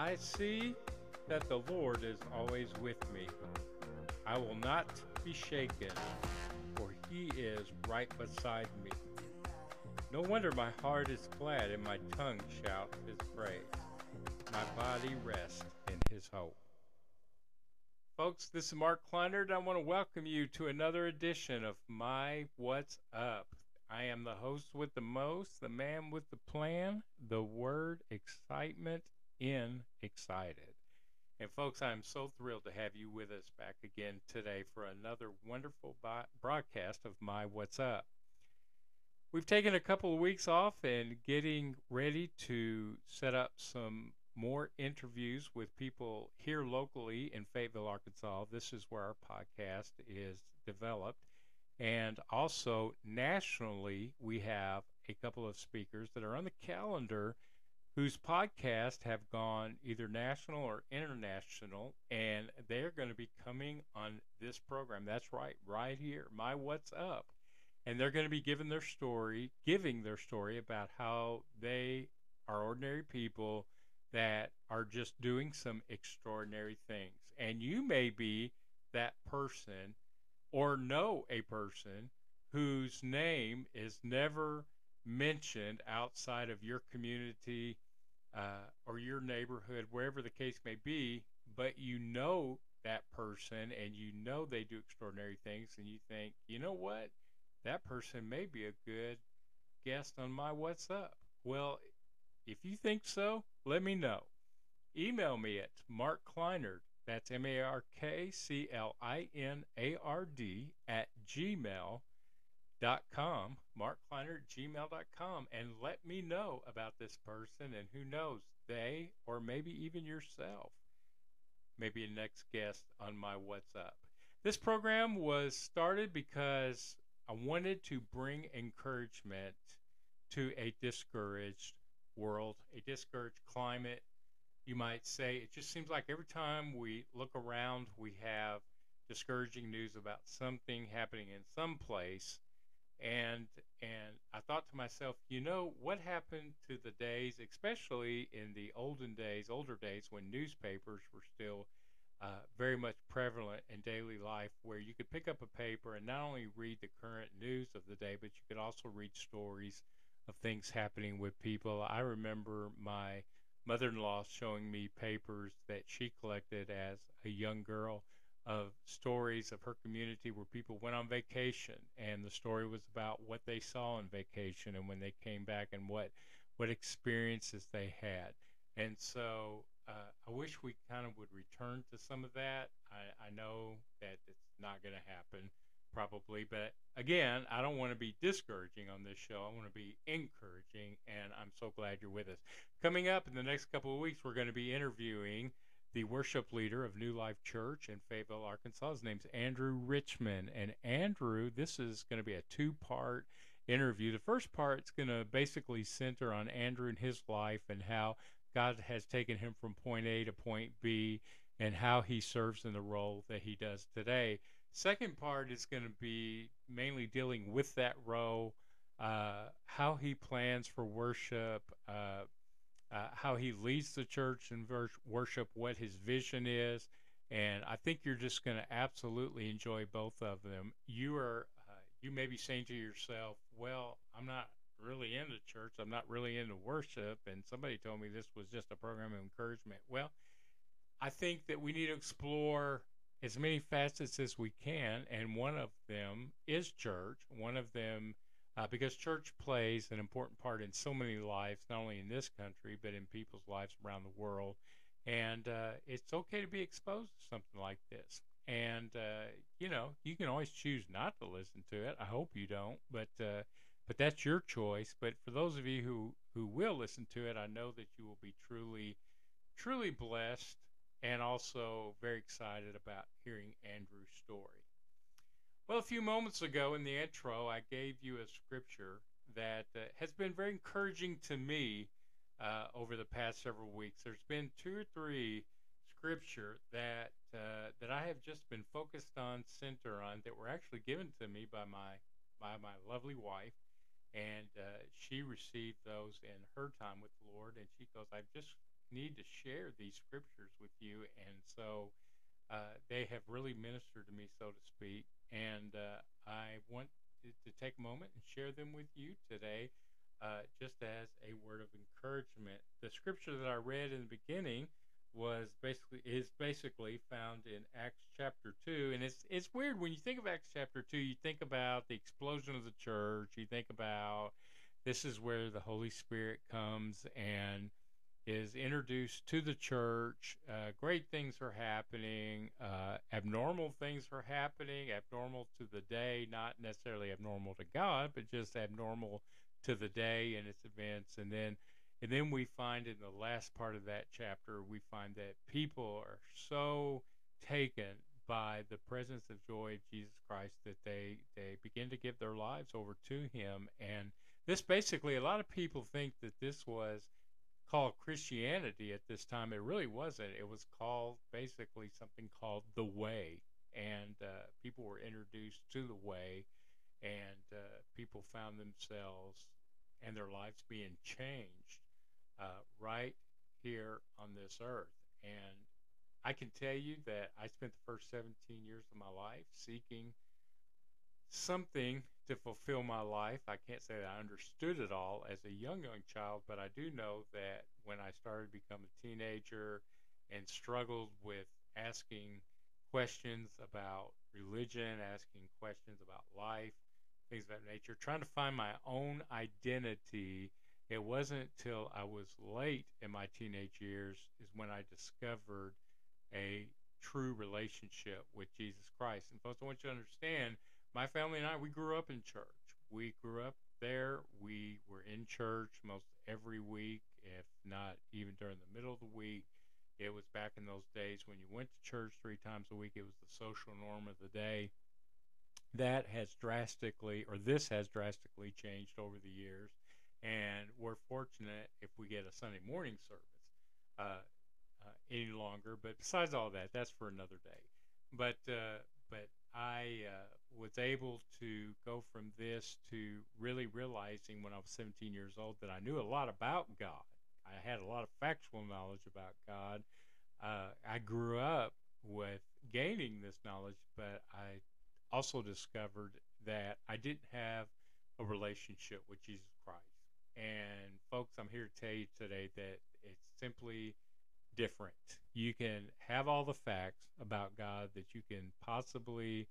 I see that the Lord is always with me. I will not be shaken, for he is right beside me. No wonder my heart is glad and my tongue shouts his praise. My body rests in his hope. Folks, this is Mark Clinard, and I want to welcome you to another edition of My What's Up. I am the host with the most, the man with the plan, the word excitement in excited. And folks, I'm so thrilled to have you with us back again today for another wonderful broadcast of My What's Up. We've taken a couple of weeks off and getting ready to set up some more interviews with people here locally in Fayetteville, Arkansas. This is where our podcast is developed. And also nationally, we have a couple of speakers that are on the calendar whose podcasts have gone either national or international, and they're going to be coming on this program. That's right, right here, My What's Up. And they're going to be giving their story, giving their story about how they are ordinary people that are just doing some extraordinary things. And you may be that person or know a person whose name is never mentioned outside of your community uh, or your neighborhood, wherever the case may be, but you know that person and you know they do extraordinary things, and you think, you know what, that person may be a good guest on my What's Up. Well, if you think so, let me know. Email me at Mark Clinard, that's M A R K C L I N A R D, at gmail dot com, markclinard at gmail.com, and let me know about this person and who knows, they or maybe even yourself may be a next guest on my What's Up. This program was started because I wanted to bring encouragement to a discouraged world, a discouraged climate. You might say it just seems like every time we look around, we have discouraging news about something happening in some place and and I thought to myself, you know, what happened to the days, especially in the olden days, older days when newspapers were still uh, very much prevalent in daily life, where you could pick up a paper and not only read the current news of the day, but you could also read stories of things happening with people. I remember my mother-in-law showing me papers that she collected as a young girl of stories of her community where people went on vacation and the story was about what they saw on vacation and when they came back and what what experiences they had. And so uh, I wish we kind of would return to some of that. I, I know that it's not going to happen probably but again I don't want to be discouraging on this show. I want to be encouraging and I'm so glad you're with us. Coming up in the next couple of weeks we're going to be interviewing the worship leader of New Life Church in Fayetteville, Arkansas. His name's Andrew Richmond. And Andrew, this is going to be a two part interview. The first part is going to basically center on Andrew and his life and how God has taken him from point A to point B and how he serves in the role that he does today. Second part is going to be mainly dealing with that role, uh, how he plans for worship, uh, uh, how he leads the church in worship, what his vision is. And I think you're just going to absolutely enjoy both of them. You are, uh, you may be saying to yourself, well, I'm not really into church. I'm not really into worship. And somebody told me this was just a program of encouragement. Well, I think that we need to explore as many facets as we can. And one of them is church. One of them uh, because church plays an important part in so many lives, not only in this country, but in people's lives around the world. And uh, it's okay to be exposed to something like this. And, uh, you know, you can always choose not to listen to it. I hope you don't, but, uh, but that's your choice. But for those of you who, who will listen to it, I know that you will be truly, truly blessed and also very excited about hearing Andrew's story. Well, a few moments ago in the intro, I gave you a scripture that uh, has been very encouraging to me uh, over the past several weeks. There's been two or three scripture that uh, that I have just been focused on, center on, that were actually given to me by my by my lovely wife, and uh, she received those in her time with the Lord, and she goes, "I've just need to share these scriptures with you, and so uh, they have really ministered to me, so to speak. And uh, I want to, take a moment and share them with you today, uh, just as a word of encouragement. The scripture that I read in the beginning was basically is basically found in Acts chapter two, and it's it's weird when you think of Acts chapter two. You think about the explosion of the church. You think about this is where the Holy Spirit comes and is introduced to the church. Uh, great things are happening. Uh, abnormal things are happening. Abnormal to the day, not necessarily abnormal to God, but just abnormal to the day and its events. And then, and then we find in the last part of that chapter, we find that people are so taken by the presence of joy of Jesus Christ that they they begin to give their lives over to Him. And this basically, a lot of people think that this was called Christianity at this time. It really wasn't. It was called basically something called the Way, and uh, people were introduced to the Way, and uh, people found themselves and their lives being changed uh, right here on this earth. And I can tell you that I spent the first 17 years of my life seeking something to fulfill my life. I can't say that I understood it all as a young, young child, but I do know that when I started to become a teenager and struggled with asking questions about religion, asking questions about life, things of that nature, trying to find my own identity. It wasn't until I was late in my teenage years is when I discovered a true relationship with Jesus Christ. And folks, I want you to understand my family and I, we grew up in church. We grew up there. We were in church most every week, if not even during the middle of the week. It was back in those days when you went to church three times a week. It was the social norm of the day. That has drastically, or this has drastically changed over the years. And we're fortunate if we get a Sunday morning service uh, uh, any longer. But besides all that, that's for another day. But uh, but I uh, was able to go from this to really realizing when I was 17 years old that I knew a lot about God. I had a lot of factual knowledge about God. Uh, I grew up with gaining this knowledge, but I also discovered that I didn't have a relationship with Jesus Christ. And folks, I'm here to tell you today that it's simply different. You can have all the facts about God that you can possibly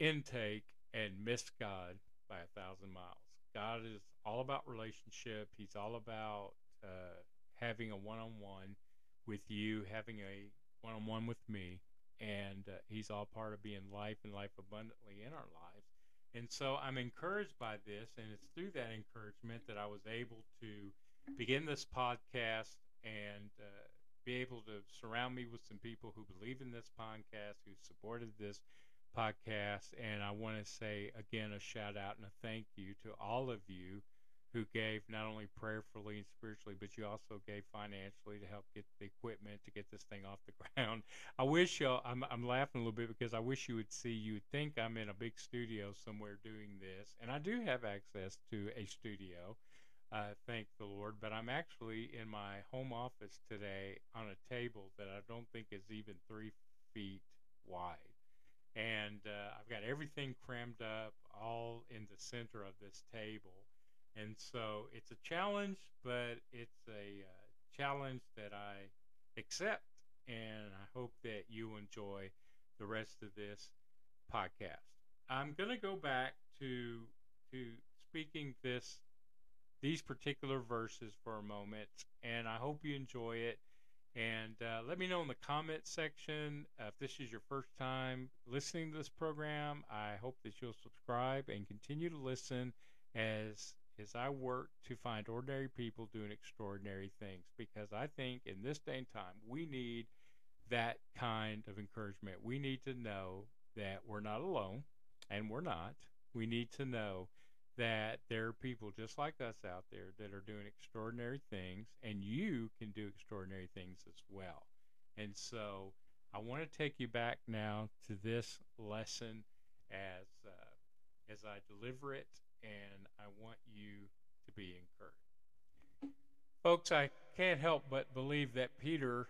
intake and miss God by a thousand miles. God is all about relationship. He's all about uh, having a one-on-one with you, having a one-on-one with me, and uh, He's all part of being life and life abundantly in our lives. And so I'm encouraged by this, and it's through that encouragement that I was able to begin this podcast and uh, be able to surround me with some people who believe in this podcast, who supported this podcast. And I want to say again a shout out and a thank you to all of you who gave not only prayerfully and spiritually, but you also gave financially to help get the equipment to get this thing off the ground. I wish y'all, I'm, I'm laughing a little bit because I wish you would see, you would think I'm in a big studio somewhere doing this. And I do have access to a studio. Uh, thank the Lord. But I'm actually in my home office today on a table that I don't think is even three feet wide. And uh, I've got everything crammed up all in the center of this table. And so it's a challenge, but it's a uh, challenge that I accept. And I hope that you enjoy the rest of this podcast. I'm going to go back to to speaking this these particular verses for a moment, and I hope you enjoy it. And uh, let me know in the comment section uh, if this is your first time listening to this program. I hope that you'll subscribe and continue to listen as as I work to find ordinary people doing extraordinary things. Because I think in this day and time we need that kind of encouragement. We need to know that we're not alone, and we're not. We need to know that there are people just like us out there that are doing extraordinary things, and you can do extraordinary things as well. And so I want to take you back now to this lesson as uh, as I deliver it, and I want you to be encouraged. Folks, I can't help but believe that Peter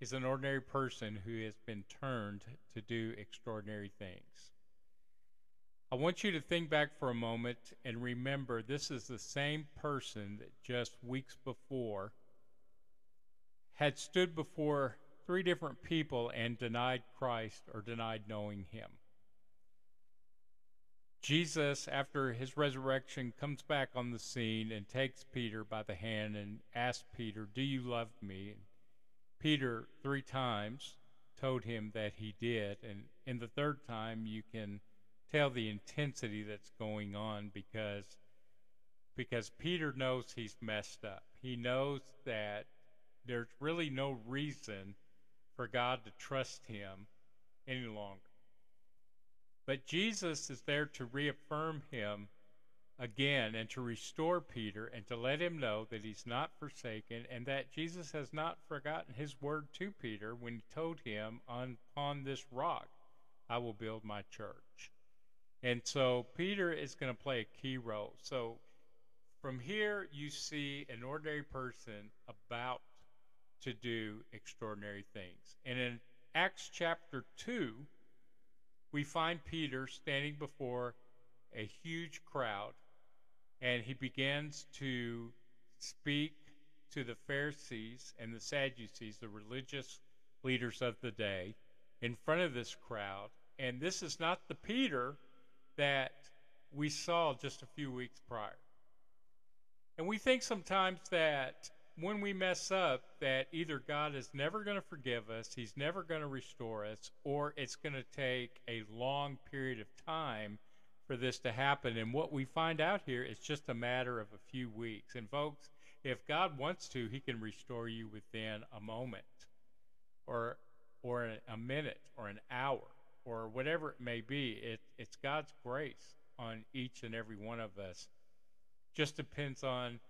is an ordinary person who has been turned to do extraordinary things. I want you to think back for a moment and remember this is the same person that just weeks before had stood before three different people and denied Christ or denied knowing him. Jesus, after his resurrection, comes back on the scene and takes Peter by the hand and asks Peter, Do you love me? Peter, three times, told him that he did. And in the third time, you can tell the intensity that's going on because because Peter knows he's messed up. He knows that there's really no reason for God to trust him any longer. But Jesus is there to reaffirm him again and to restore Peter and to let him know that he's not forsaken and that Jesus has not forgotten his word to Peter when he told him, on, Upon this rock I will build my church. And so Peter is going to play a key role. So from here, you see an ordinary person about to do extraordinary things. And in Acts chapter 2, we find Peter standing before a huge crowd, and he begins to speak to the Pharisees and the Sadducees, the religious leaders of the day, in front of this crowd. And this is not the Peter that we saw just a few weeks prior. And we think sometimes that when we mess up that either God is never going to forgive us, He's never going to restore us, or it's going to take a long period of time for this to happen. And what we find out here is just a matter of a few weeks. And folks, if God wants to, He can restore you within a moment, or or a minute, or an hour, or whatever it may be. It, it's God's grace on each and every one of us. Just depends on,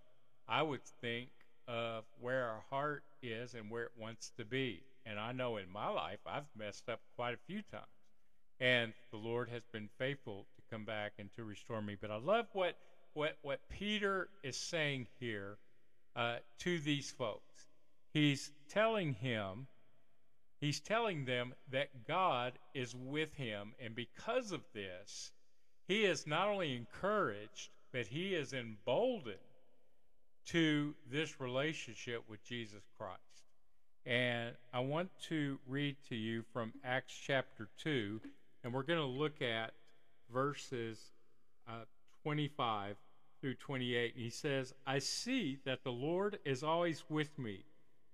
I would think, of where our heart is and where it wants to be. And I know in my life I've messed up quite a few times. And the Lord has been faithful to come back and to restore me. But I love what what what Peter is saying here uh, to these folks. He's telling him, he's telling them that God is with him, and because of this, he is not only encouraged, but he is emboldened to this relationship with Jesus Christ. And I want to read to you from Acts chapter 2, and we're going to look at verses uh, 25 through 28. And He says, I see that the Lord is always with me.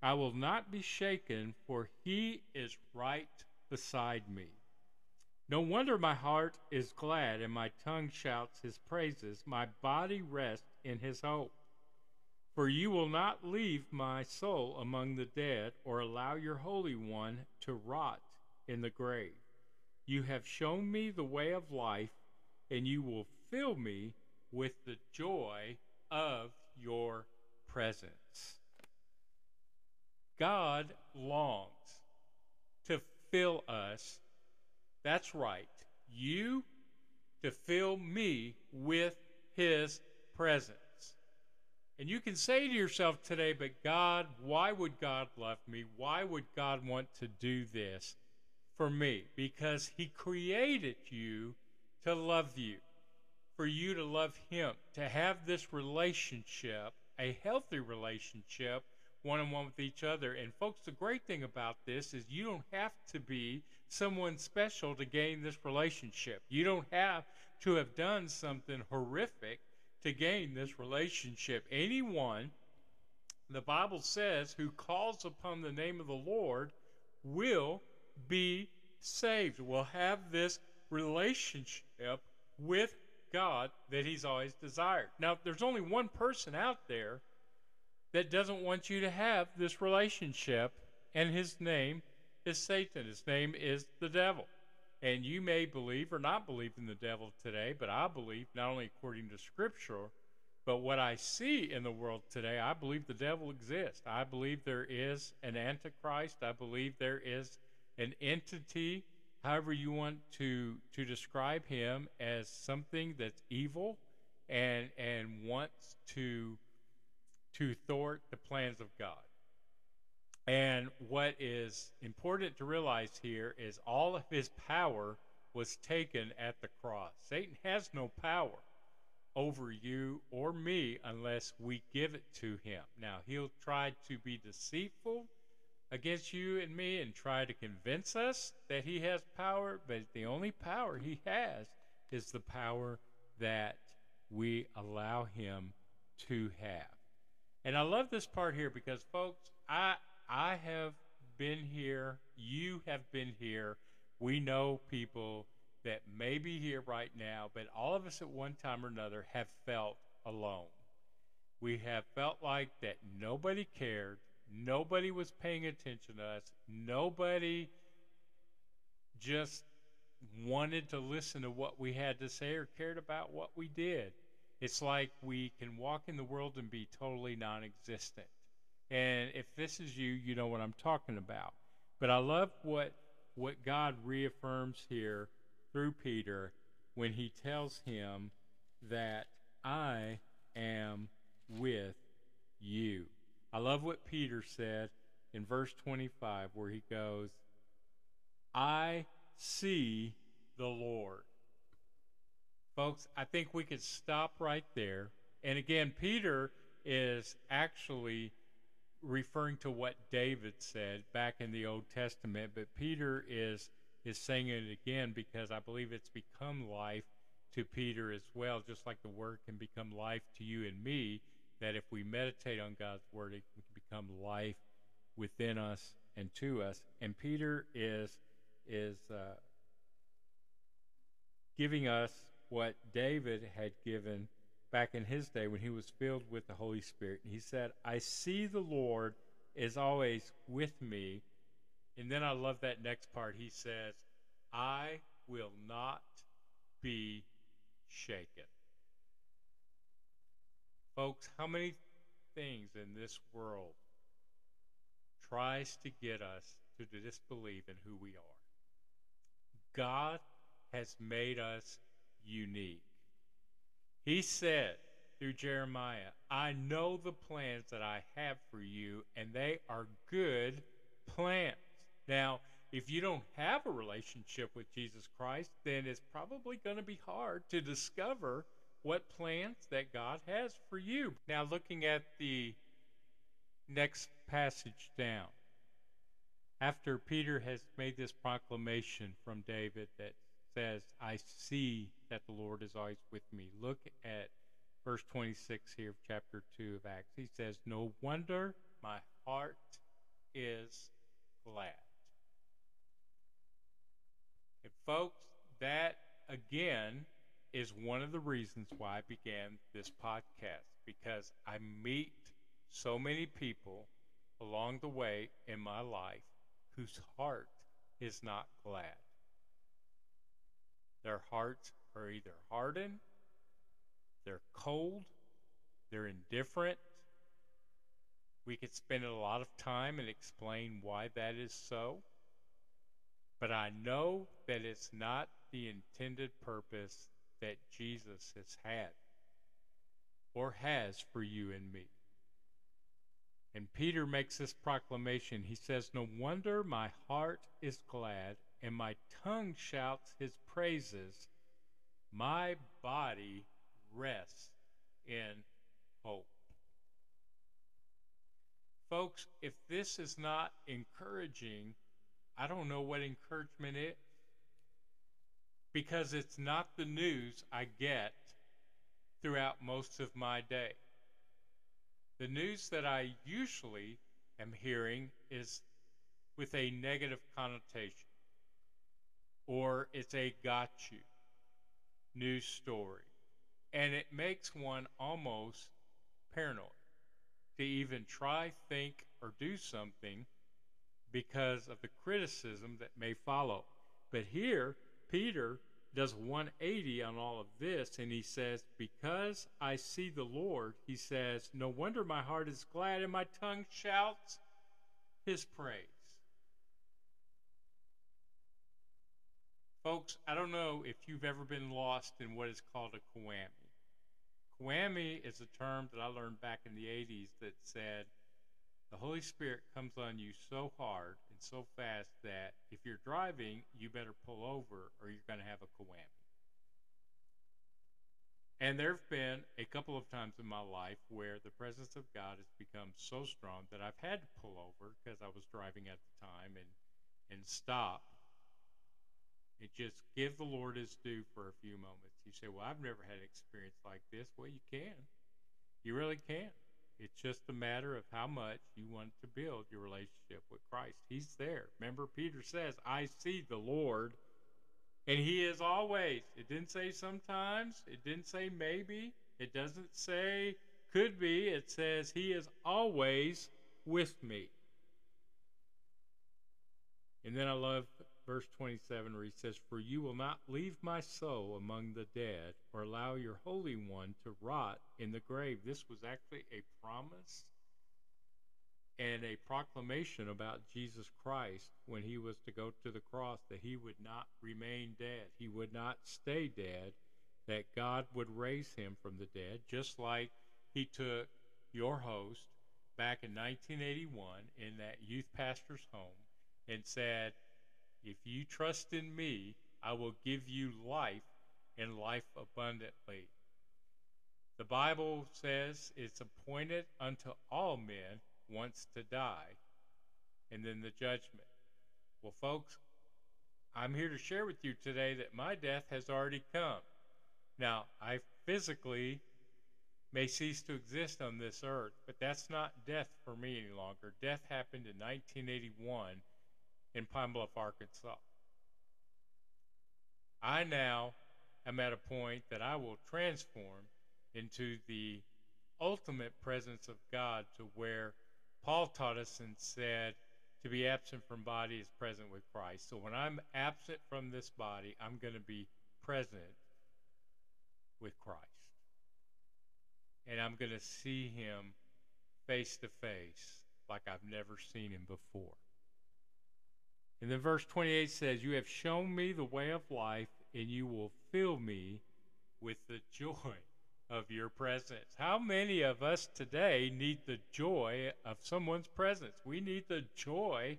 I will not be shaken, for he is right beside me. No wonder my heart is glad and my tongue shouts his praises. My body rests in his hope. For you will not leave my soul among the dead, or allow your Holy One to rot in the grave. You have shown me the way of life, and you will fill me with the joy of your presence. God longs to fill us, that's right, you to fill me with his presence. And you can say to yourself today, but God, why would God love me? Why would God want to do this for me? Because He created you to love you, for you to love Him, to have this relationship, a healthy relationship, one on one with each other. And, folks, the great thing about this is you don't have to be someone special to gain this relationship. You don't have to have done something horrific to gain this relationship. Anyone, the Bible says, who calls upon the name of the Lord will be saved, will have this relationship with God that he's always desired. Now, there's only one person out there that doesn't want you to have this relationship, and his name is Satan. His name is the devil. And you may believe or not believe in the devil today, but I believe, not only according to Scripture, but what I see in the world today, I believe the devil exists. I believe there is an antichrist. I believe there is an entity, however you want to to describe him, as something that's evil and and wants to to thwart the plans of God. And what is important to realize here is all of his power was taken at the cross. Satan has no power over you or me unless we give it to him. Now, he'll try to be deceitful against you and me and try to convince us that he has power, but the only power he has is the power that we allow him to have. And I love this part here because folks, I I have been here, you have been here. We know people that may be here right now, but all of us at one time or another have felt alone. We have felt like that nobody cared, nobody was paying attention to us, nobody just wanted to listen to what we had to say or cared about what we did. It's like we can walk in the world and be totally non existent. And if this is you, you know what I'm talking about. But I love what what God reaffirms here through Peter when he tells him that I am with you. I love what Peter said in verse 25 where he goes, I see the Lord. Folks, I think we could stop right there. And again, Peter is actually referring to what David said back in the Old Testament, but Peter is is saying it again because I believe it's become life to Peter as well, just like the word can become life to you and me, that if we meditate on God's word, it can become life within us and to us. And Peter is is uh, giving us what David had given back in his day when he was filled with the Holy Spirit. He said, I see the Lord is always with me. And then I love that next part. He says, I will not be shaken. Folks, how many things in this world tries to get us to disbelieve in who we are? God has made us unique. He said through Jeremiah, I know the plans that I have for you, and they are good plans. Now, if you don't have a relationship with Jesus Christ, then it's probably going to be hard to discover what plans that God has for you. Now, looking at the next passage down, after Peter has made this proclamation from David that says, I see that the Lord is always with me. Look at verse 26 here of chapter 2 of Acts. He says, No wonder my heart is glad. And folks, that again is one of the reasons why I began this podcast because I meet so many people along the way in my life whose heart is not glad. Their hearts are either hardened, they're cold, they're indifferent. We could spend a lot of time and explain why that is so. But I know that it's not the intended purpose that Jesus has had or has for you and me. And Peter makes this proclamation. He says, No wonder my heart is glad and my tongue shouts his praises. My body rests in hope. Folks, if this is not encouraging, I don't know what encouragement is. Because it's not the news I get throughout most of my day. The news that I usually am hearing is with a negative connotation or it's a got you news story. And it makes one almost paranoid to even try, think, or do something because of the criticism that may follow. But here, Peter does 180 on all of this, and he says, Because I see the Lord, he says, No wonder my heart is glad and my tongue shouts his praise. Folks, I don't know if you've ever been lost in what is called a Kwame. Coami is a term that I learned back in the 80s that said the Holy Spirit comes on you so hard and so fast that if you're driving, you better pull over or you're going to have a Coami. And there have been a couple of times in my life where the presence of God has become so strong that I've had to pull over because I was driving at the time and, and stop and just give the Lord his due for a few moments. You say, Well, I've never had an experience like this. Well, you can. You really can. It's just a matter of how much you want to build your relationship with Christ. He's there. Remember, Peter says, I see the Lord and he is always. It didn't say sometimes. It didn't say maybe. It doesn't say could be. It says he is always with me. And then I love verse 27 where he says, For you will not leave my soul among the dead or allow your Holy One to rot in the grave. This was actually a promise and a proclamation about Jesus Christ when he was to go to the cross that he would not remain dead, he would not stay dead, that God would raise him from the dead, just like he took your host back in 1981 in that youth pastor's home and said, If you trust in me, I will give you life and life abundantly. The Bible says it's appointed unto all men once to die, and then the judgment. Well, folks, I'm here to share with you today that my death has already come. Now, I physically may cease to exist on this earth, but that's not death for me any longer. Death happened in 1981 in Pine Bluff, Arkansas. I now am at a point that I will transform into the ultimate presence of God to where Paul taught us and said, to be absent from body is present with Christ. So when I'm absent from this body, I'm going to be present with Christ. And I'm going to see him face to face like I've never seen him before. And then verse 28 says, You have shown me the way of life, and you will fill me with the joy of your presence. How many of us today need the joy of someone's presence? We need the joy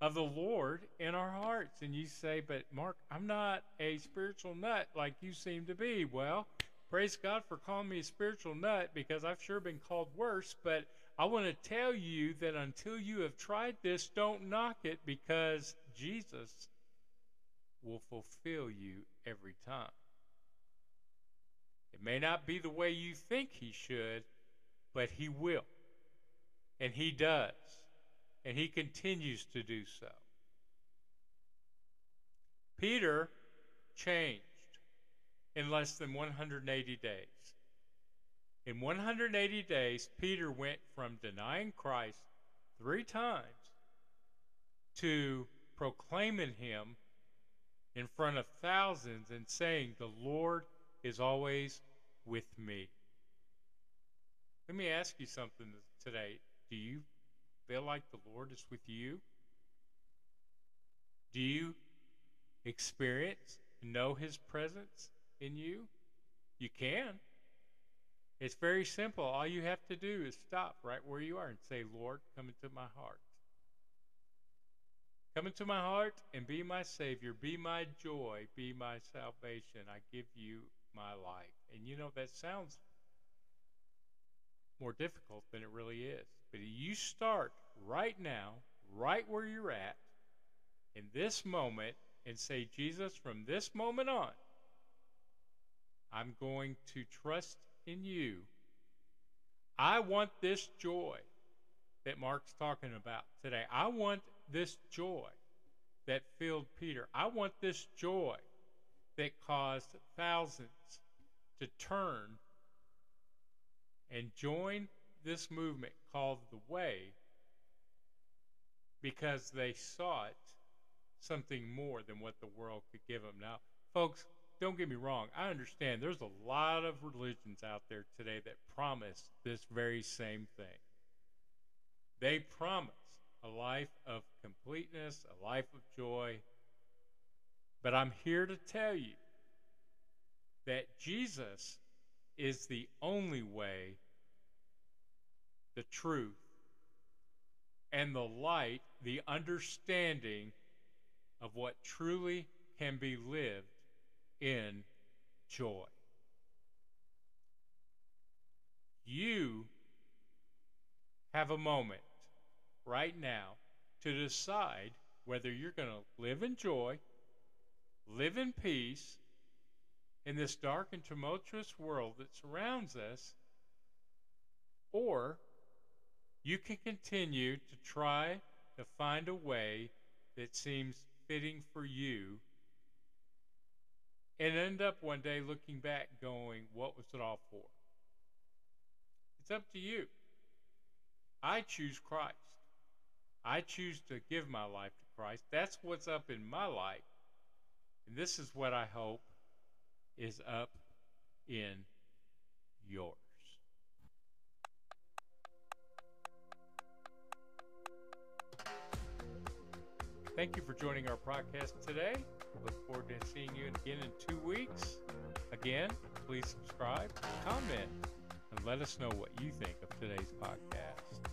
of the Lord in our hearts. And you say, But Mark, I'm not a spiritual nut like you seem to be. Well, praise God for calling me a spiritual nut because I've sure been called worse. But I want to tell you that until you have tried this, don't knock it because Jesus will fulfill you every time. It may not be the way you think he should, but he will. And he does. And he continues to do so. Peter changed in less than 180 days. In 180 days, Peter went from denying Christ three times to proclaiming him in front of thousands and saying, The Lord is always with me. Let me ask you something today. Do you feel like the Lord is with you? Do you experience, know His presence in you? You can. It's very simple. All you have to do is stop right where you are and say, Lord, come into my heart. Come into my heart and be my Savior, be my joy, be my salvation. I give you my life. And you know, that sounds more difficult than it really is. But you start right now, right where you're at, in this moment, and say, Jesus, from this moment on, I'm going to trust in you. I want this joy that Mark's talking about today. I want this joy that filled Peter. I want this joy that caused thousands to turn and join this movement called the Way because they sought something more than what the world could give them. Now, folks, don't get me wrong. I understand there's a lot of religions out there today that promise this very same thing. They promise a life of completeness, a life of joy. But I'm here to tell you that Jesus is the only way, the truth, and the light, the understanding of what truly can be lived in joy. You have a moment right now to decide whether you're going to live in joy, live in peace in this dark and tumultuous world that surrounds us, or you can continue to try to find a way that seems fitting for you and end up one day looking back going, What was it all for? It's up to you. I choose Christ. I choose to give my life to Christ. That's what's up in my life. And this is what I hope is up in yours. Thank you for joining our podcast today. Look forward to seeing you again in two weeks. Again, please subscribe, comment, and let us know what you think of today's podcast.